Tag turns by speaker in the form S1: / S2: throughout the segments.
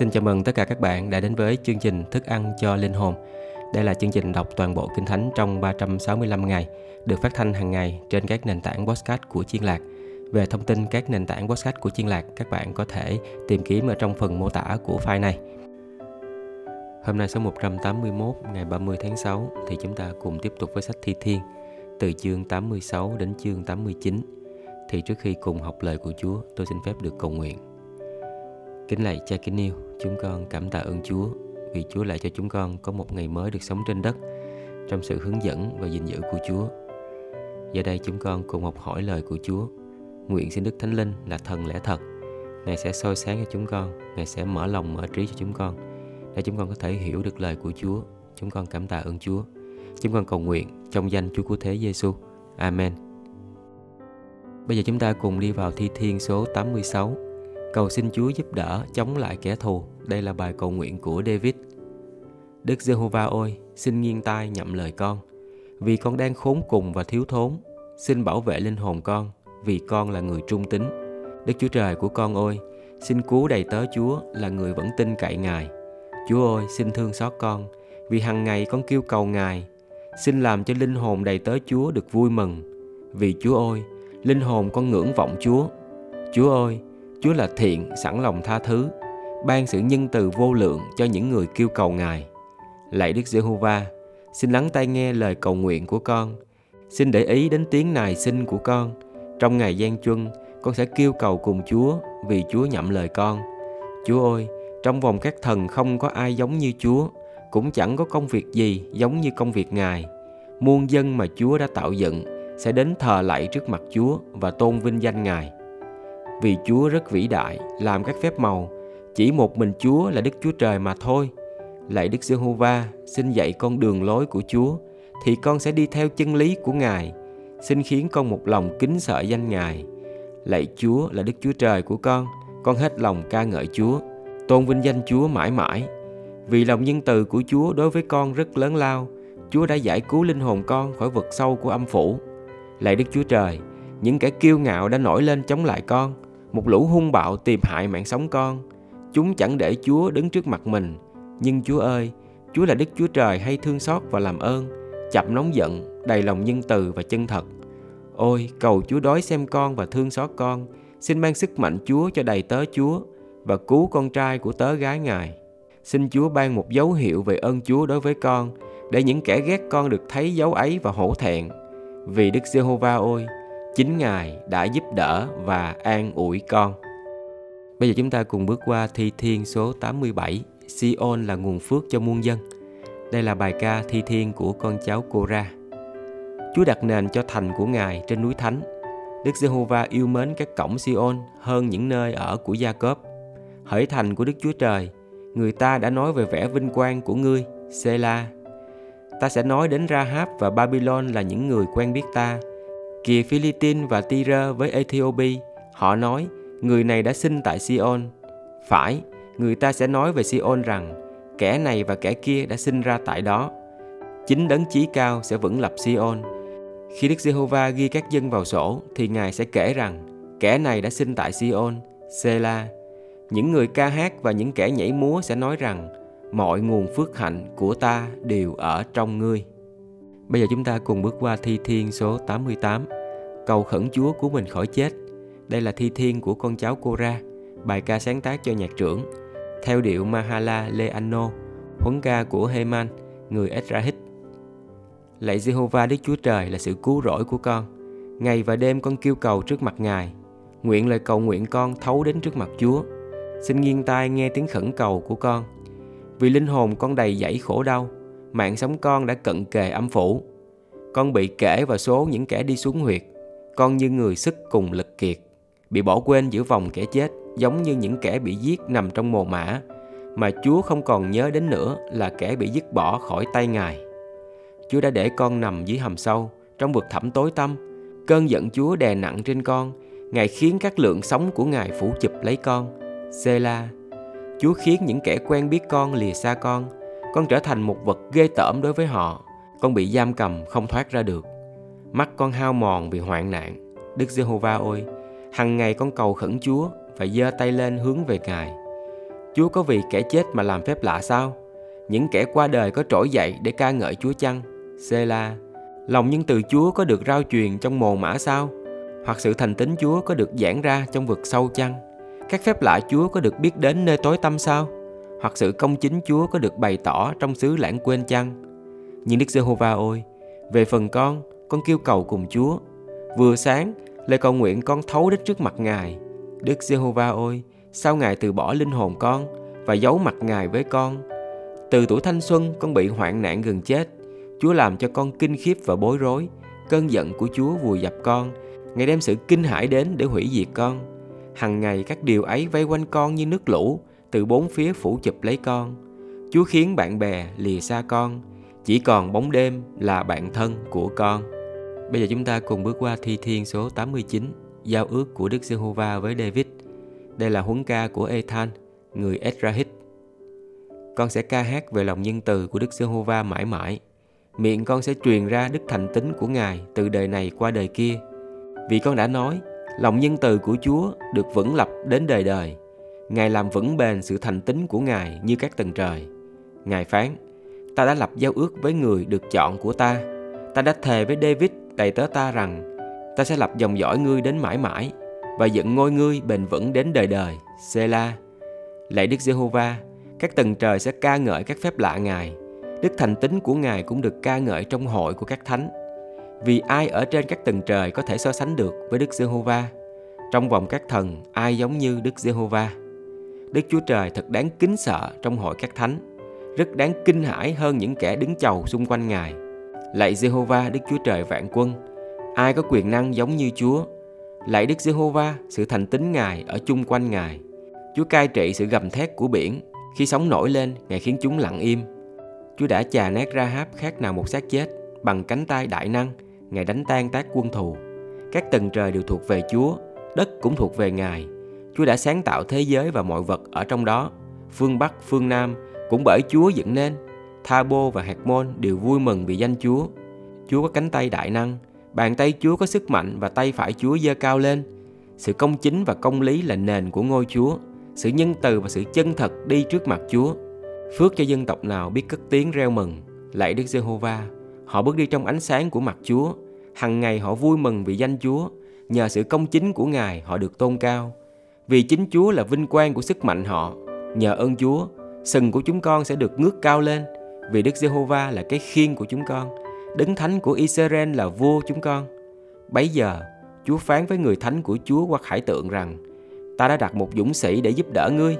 S1: Xin chào mừng tất cả các bạn đã đến với chương trình Thức ăn cho linh hồn. Đây là chương trình đọc toàn bộ Kinh Thánh trong 365 ngày, được phát thanh hàng ngày trên các nền tảng podcast của Chiên Lạc. Về thông tin các nền tảng podcast của Chiên Lạc, các bạn có thể tìm kiếm ở trong phần mô tả của file này. Hôm nay số 181 ngày 30 tháng 6 thì chúng ta cùng tiếp tục với sách Thi Thiên từ chương 86 đến chương 89. Thì trước khi cùng học lời của Chúa, tôi xin phép được cầu nguyện. Kính lạy cha kính yêu, chúng con cảm tạ ơn Chúa vì Chúa lại cho chúng con có một ngày mới được sống trên đất trong sự hướng dẫn và gìn giữ của Chúa. Giờ đây chúng con cùng học hỏi lời của Chúa. Nguyện xin Đức Thánh Linh là thần lẽ thật. Ngài sẽ soi sáng cho chúng con, Ngài sẽ mở lòng mở trí cho chúng con để chúng con có thể hiểu được lời của Chúa. Chúng con cảm tạ ơn Chúa. Chúng con cầu nguyện trong danh Chúa của Thế Giêsu. Amen. Bây giờ chúng ta cùng đi vào thi thiên số 86 Cầu xin Chúa giúp đỡ chống lại kẻ thù. Đây là bài cầu nguyện của David. Đức Giê-hô-va ơi, xin nghiêng tai nhậm lời con. Vì con đang khốn cùng và thiếu thốn, xin bảo vệ linh hồn con, vì con là người trung tín. Đức Chúa Trời của con ơi, xin cứu đầy tớ Chúa là người vẫn tin cậy Ngài. Chúa ơi, xin thương xót con, vì hằng ngày con kêu cầu Ngài. Xin làm cho linh hồn đầy tớ Chúa được vui mừng. Vì Chúa ơi, linh hồn con ngưỡng vọng Chúa. Chúa ơi, Chúa là thiện, sẵn lòng tha thứ, ban sự nhân từ vô lượng cho những người kêu cầu Ngài. Lạy Đức Giê-hô-va, xin lắng tai nghe lời cầu nguyện của con. Xin để ý đến tiếng nài xin của con. Trong ngày gian chuân, con sẽ kêu cầu cùng Chúa vì Chúa nhậm lời con. Chúa ơi, trong vòng các thần không có ai giống như Chúa, cũng chẳng có công việc gì giống như công việc Ngài. Muôn dân mà Chúa đã tạo dựng sẽ đến thờ lạy trước mặt Chúa và tôn vinh danh Ngài vì Chúa rất vĩ đại, làm các phép màu, chỉ một mình Chúa là Đức Chúa Trời mà thôi. Lạy Đức Giê-hô-va, xin dạy con đường lối của Chúa, thì con sẽ đi theo chân lý của Ngài. Xin khiến con một lòng kính sợ danh Ngài. Lạy Chúa là Đức Chúa Trời của con, con hết lòng ca ngợi Chúa, tôn vinh danh Chúa mãi mãi. Vì lòng nhân từ của Chúa đối với con rất lớn lao, Chúa đã giải cứu linh hồn con khỏi vực sâu của âm phủ. Lạy Đức Chúa Trời, những kẻ kiêu ngạo đã nổi lên chống lại con, một lũ hung bạo tìm hại mạng sống con. Chúng chẳng để Chúa đứng trước mặt mình. Nhưng Chúa ơi, Chúa là Đức Chúa Trời hay thương xót và làm ơn, chậm nóng giận, đầy lòng nhân từ và chân thật. Ôi, cầu Chúa đói xem con và thương xót con, xin mang sức mạnh Chúa cho đầy tớ Chúa và cứu con trai của tớ gái Ngài. Xin Chúa ban một dấu hiệu về ơn Chúa đối với con, để những kẻ ghét con được thấy dấu ấy và hổ thẹn. Vì Đức Giê-hô-va ôi, chính Ngài đã giúp đỡ và an ủi con. Bây giờ chúng ta cùng bước qua thi thiên số 87, Sion là nguồn phước cho muôn dân. Đây là bài ca thi thiên của con cháu Cora. Chúa đặt nền cho thành của Ngài trên núi Thánh. Đức Giê-hô-va yêu mến các cổng Sion hơn những nơi ở của Gia-cốp. Hỡi thành của Đức Chúa Trời, người ta đã nói về vẻ vinh quang của ngươi, Sela. Ta sẽ nói đến Rahab và Babylon là những người quen biết ta, Kìa Philippines và Tyre với Ethiopia, họ nói, người này đã sinh tại Sion. Phải, người ta sẽ nói về Sion rằng, kẻ này và kẻ kia đã sinh ra tại đó. Chính đấng chí cao sẽ vững lập Sion. Khi Đức Giê-hô-va ghi các dân vào sổ, thì Ngài sẽ kể rằng, kẻ này đã sinh tại Sion, Sela. Những người ca hát và những kẻ nhảy múa sẽ nói rằng, mọi nguồn phước hạnh của ta đều ở trong ngươi. Bây giờ chúng ta cùng bước qua thi thiên số 88 Cầu khẩn Chúa của mình khỏi chết. Đây là thi thiên của con cháu Cora Bài ca sáng tác cho nhạc trưởng. Theo điệu Mahala Leano, Huấn ca của Heman, Người Ezrahit Lạy Jehovah Đức Chúa Trời là sự cứu rỗi của con. Ngày và đêm con kêu cầu trước mặt Ngài. Nguyện lời cầu nguyện con thấu đến trước mặt Chúa. Xin nghiêng tai nghe tiếng khẩn cầu của con. Vì linh hồn con đầy dẫy khổ đau, mạng sống con đã cận kề âm phủ. Con bị kể vào số những kẻ đi xuống huyệt. Con như người sức cùng lực kiệt, bị bỏ quên giữa vòng kẻ chết, giống như những kẻ bị giết nằm trong mồ mã, mà Chúa không còn nhớ đến nữa là kẻ bị dứt bỏ khỏi tay Ngài. Chúa đã để con nằm dưới hầm sâu, trong vực thẳm tối tăm. Cơn giận Chúa đè nặng trên con, Ngài khiến các lượng sống của Ngài phủ chụp lấy con. Sela, Chúa khiến những kẻ quen biết con lìa xa con, con trở thành một vật ghê tởm đối với họ. Con bị giam cầm không thoát ra được. Mắt con hao mòn vì hoạn nạn. Đức Giê-hô-va ơi, hằng ngày con cầu khẩn Chúa và giơ tay lên hướng về Ngài. Chúa có vì kẻ chết mà làm phép lạ sao? Những kẻ qua đời có trỗi dậy để ca ngợi Chúa chăng? Sê-la Lòng nhân từ Chúa có được rao truyền trong mồ mã sao? Hoặc sự thành tín Chúa có được giảng ra trong vực sâu chăng? Các phép lạ Chúa có được biết đến nơi tối tâm sao? Hoặc sự công chính Chúa có được bày tỏ trong xứ lãng quên chăng? Nhưng Đức Giê-hô-va ơi, về phần con, con kêu cầu cùng Chúa. Vừa sáng, lời cầu nguyện con thấu đến trước mặt Ngài. Đức Giê-hô-va ơi, sao Ngài từ bỏ linh hồn con và giấu mặt Ngài với con? Từ tuổi thanh xuân con bị hoạn nạn gần chết. Chúa làm cho con kinh khiếp và bối rối. Cơn giận của Chúa vùi dập con. Ngài đem sự kinh hãi đến để hủy diệt con. Hằng ngày các điều ấy vây quanh con như nước lũ, từ bốn phía phủ chụp lấy con. Chúa khiến bạn bè lìa xa con, chỉ còn bóng đêm là bạn thân của con. Bây giờ chúng ta cùng bước qua thi thiên số 89, giao ước của Đức Giê-hô-va với David. Đây là huấn ca của Ethan, người Ezrahit. Con sẽ ca hát về lòng nhân từ của Đức Giê-hô-va mãi mãi. Miệng con sẽ truyền ra đức thành tính của Ngài từ đời này qua đời kia. Vì con đã nói, lòng nhân từ của Chúa được vững lập đến đời đời. Ngài làm vững bền sự thành tính của Ngài như các tầng trời. Ngài phán, ta đã lập giao ước với người được chọn của ta. Ta đã thề với David đầy tớ ta rằng, ta sẽ lập dòng dõi ngươi đến mãi mãi và dựng ngôi ngươi bền vững đến đời đời. Sela. Lạy Đức Giê-hô-va, các tầng trời sẽ ca ngợi các phép lạ Ngài. Đức thành tính của Ngài cũng được ca ngợi trong hội của các thánh. Vì ai ở trên các tầng trời có thể so sánh được với Đức Giê-hô-va? Trong vòng các thần, ai giống như Đức Giê-hô-va? Đức Chúa Trời thật đáng kính sợ trong hội các thánh, rất đáng kinh hãi hơn những kẻ đứng chầu xung quanh Ngài. Lạy Giê-hô-va Đức Chúa Trời vạn quân, ai có quyền năng giống như Chúa? Lạy Đức Giê-hô-va, sự thành tín Ngài ở chung quanh Ngài. Chúa cai trị sự gầm thét của biển, khi sóng nổi lên, Ngài khiến chúng lặng im. Chúa đã chà nát ra háp khác nào một xác chết, bằng cánh tay đại năng, Ngài đánh tan tác quân thù. Các tầng trời đều thuộc về Chúa, đất cũng thuộc về Ngài. Chúa đã sáng tạo thế giới và mọi vật ở trong đó. Phương Bắc, phương Nam cũng bởi Chúa dựng nên. Tha Bô và Hạt Môn đều vui mừng vì danh Chúa. Chúa có cánh tay đại năng, bàn tay Chúa có sức mạnh và tay phải Chúa giơ cao lên. Sự công chính và công lý là nền của ngôi Chúa. Sự nhân từ và sự chân thật đi trước mặt Chúa. Phước cho dân tộc nào biết cất tiếng reo mừng, lạy Đức Giê-hô-va. Họ bước đi trong ánh sáng của mặt Chúa. Hằng ngày họ vui mừng vì danh Chúa. Nhờ sự công chính của Ngài họ được tôn cao. Vì chính Chúa là vinh quang của sức mạnh họ. Nhờ ơn Chúa, sừng của chúng con sẽ được ngước cao lên. Vì Đức Giê-hô-va là cái khiên của chúng con. Đấng thánh của Israel là vua chúng con. Bấy giờ, Chúa phán với người thánh của Chúa qua khải tượng rằng Ta đã đặt một dũng sĩ để giúp đỡ ngươi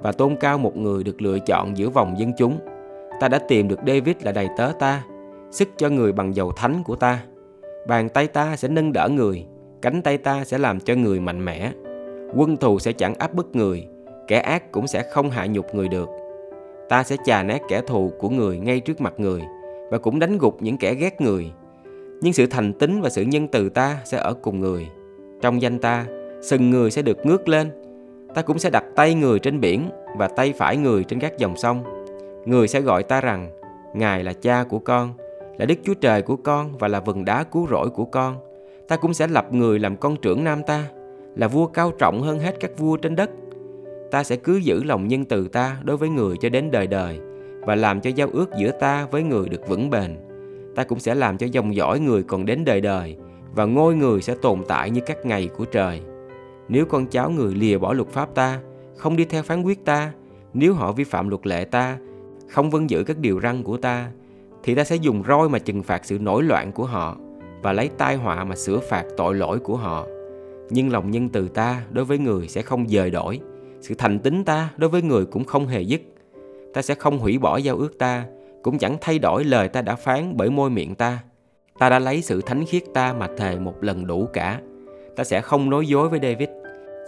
S1: và tôn cao một người được lựa chọn giữa vòng dân chúng. Ta đã tìm được David là đầy tớ ta, sức cho người bằng dầu thánh của ta. Bàn tay ta sẽ nâng đỡ người, cánh tay ta sẽ làm cho người mạnh mẽ. Quân thù sẽ chẳng áp bức người, kẻ ác cũng sẽ không hạ nhục người được. Ta sẽ chà nát kẻ thù của người ngay trước mặt người và cũng đánh gục những kẻ ghét người. Nhưng sự thành tín và sự nhân từ ta sẽ ở cùng người. Trong danh ta, sừng người sẽ được ngước lên. Ta cũng sẽ đặt tay người trên biển và tay phải người trên các dòng sông. Người sẽ gọi ta rằng, Ngài là cha của con, là Đức Chúa Trời của con và là vần đá cứu rỗi của con. Ta cũng sẽ lập người làm con trưởng nam ta, là vua cao trọng hơn hết các vua trên đất. Ta sẽ cứ giữ lòng nhân từ ta đối với người cho đến đời đời và làm cho giao ước giữa ta với người được vững bền. Ta cũng sẽ làm cho dòng dõi người còn đến đời đời và ngôi người sẽ tồn tại như các ngày của trời. Nếu con cháu người lìa bỏ luật pháp ta, không đi theo phán quyết ta, nếu họ vi phạm luật lệ ta, không vâng giữ các điều răn của ta, thì ta sẽ dùng roi mà trừng phạt sự nổi loạn của họ và lấy tai họa mà sửa phạt tội lỗi của họ. Nhưng lòng nhân từ ta đối với người sẽ không dời đổi, sự thành tín ta đối với người cũng không hề dứt. Ta sẽ không hủy bỏ giao ước ta, cũng chẳng thay đổi lời ta đã phán bởi môi miệng ta. Ta đã lấy sự thánh khiết ta mà thề một lần đủ cả. Ta sẽ không nói dối với David.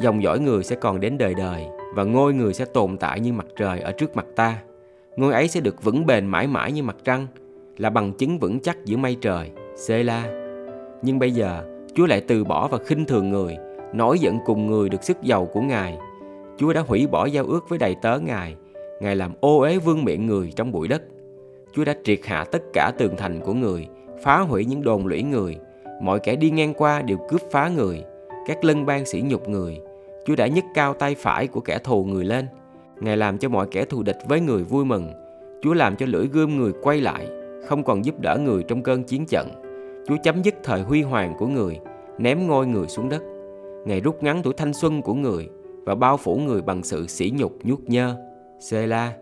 S1: Dòng dõi người sẽ còn đến đời đời và ngôi người sẽ tồn tại như mặt trời ở trước mặt ta. Ngôi ấy sẽ được vững bền mãi mãi như mặt trăng, là bằng chứng vững chắc giữa mây trời. Sê-la. Nhưng bây giờ, Chúa lại từ bỏ và khinh thường người, nổi giận cùng người được sức giàu của Ngài. Chúa đã hủy bỏ giao ước với đầy tớ Ngài. Ngài làm ô uế vương miệng người trong bụi đất. Chúa đã triệt hạ tất cả tường thành của người, phá hủy những đồn lũy người. Mọi kẻ đi ngang qua đều cướp phá người, các lân bang sỉ nhục người. Chúa đã nhấc cao tay phải của kẻ thù người lên. Ngài làm cho mọi kẻ thù địch với người vui mừng. Chúa làm cho lưỡi gươm người quay lại, không còn giúp đỡ người trong cơn chiến trận. Chúa chấm dứt thời huy hoàng của người, ném ngôi người xuống đất. Ngài rút ngắn tuổi thanh xuân của người và bao phủ người bằng sự sỉ nhục nhuốc nhơ. Sela,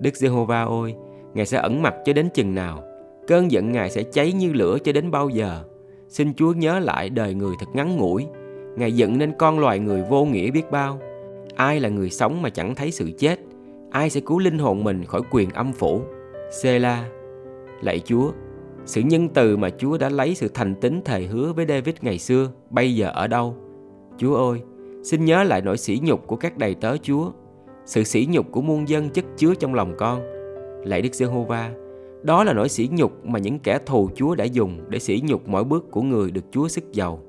S1: Đức Giê-hô-va ôi, Ngài sẽ ẩn mặt cho đến chừng nào? Cơn giận Ngài sẽ cháy như lửa cho đến bao giờ? Xin Chúa nhớ lại đời người thật ngắn ngủi. Ngài giận nên con loài người vô nghĩa biết bao. Ai là người sống mà chẳng thấy sự chết? Ai sẽ cứu linh hồn mình khỏi quyền âm phủ? Sela, lạy Chúa, sự nhân từ mà Chúa đã lấy sự thành tín thề hứa với David ngày xưa, bây giờ ở đâu? Chúa ơi, xin nhớ lại nỗi sỉ nhục của các đầy tớ Chúa, sự sỉ nhục của muôn dân chất chứa trong lòng con. Lạy Đức Giê-hô-va, đó là nỗi sỉ nhục mà những kẻ thù Chúa đã dùng để sỉ nhục mỗi bước của người được Chúa sức giàu.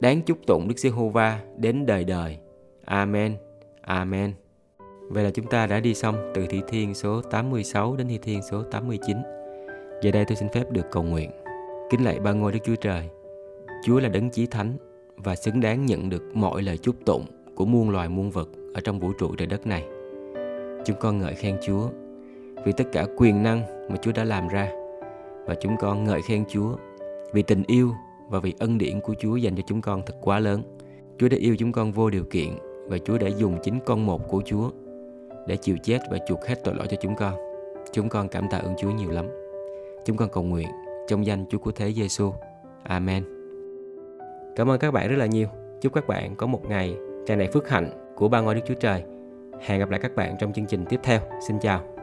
S1: Đáng chúc tụng Đức Giê-hô-va đến đời đời. Amen. Amen. Vậy là chúng ta đã đi xong từ Thi Thiên số 86 đến Thi Thiên số 89. Giờ đây tôi xin phép được cầu nguyện. Kính lạy ba ngôi Đức Chúa Trời. Chúa là đấng chí thánh và xứng đáng nhận được mọi lời chúc tụng của muôn loài muôn vật ở trong vũ trụ trời đất này. Chúng con ngợi khen Chúa vì tất cả quyền năng mà Chúa đã làm ra, và chúng con ngợi khen Chúa vì tình yêu và vì ân điển của Chúa dành cho chúng con thật quá lớn. Chúa đã yêu chúng con vô điều kiện và Chúa đã dùng chính con một của Chúa để chịu chết và chuộc hết tội lỗi cho chúng con. Chúng con cảm tạ ơn Chúa nhiều lắm. Chúng con cầu nguyện trong danh Chúa của Thế Giêsu. Amen. Cảm ơn các bạn rất là nhiều. Chúc các bạn có một ngày tràn đầy phước hạnh của ba ngôi Đức Chúa Trời. Hẹn gặp lại các bạn trong chương trình tiếp theo. Xin chào.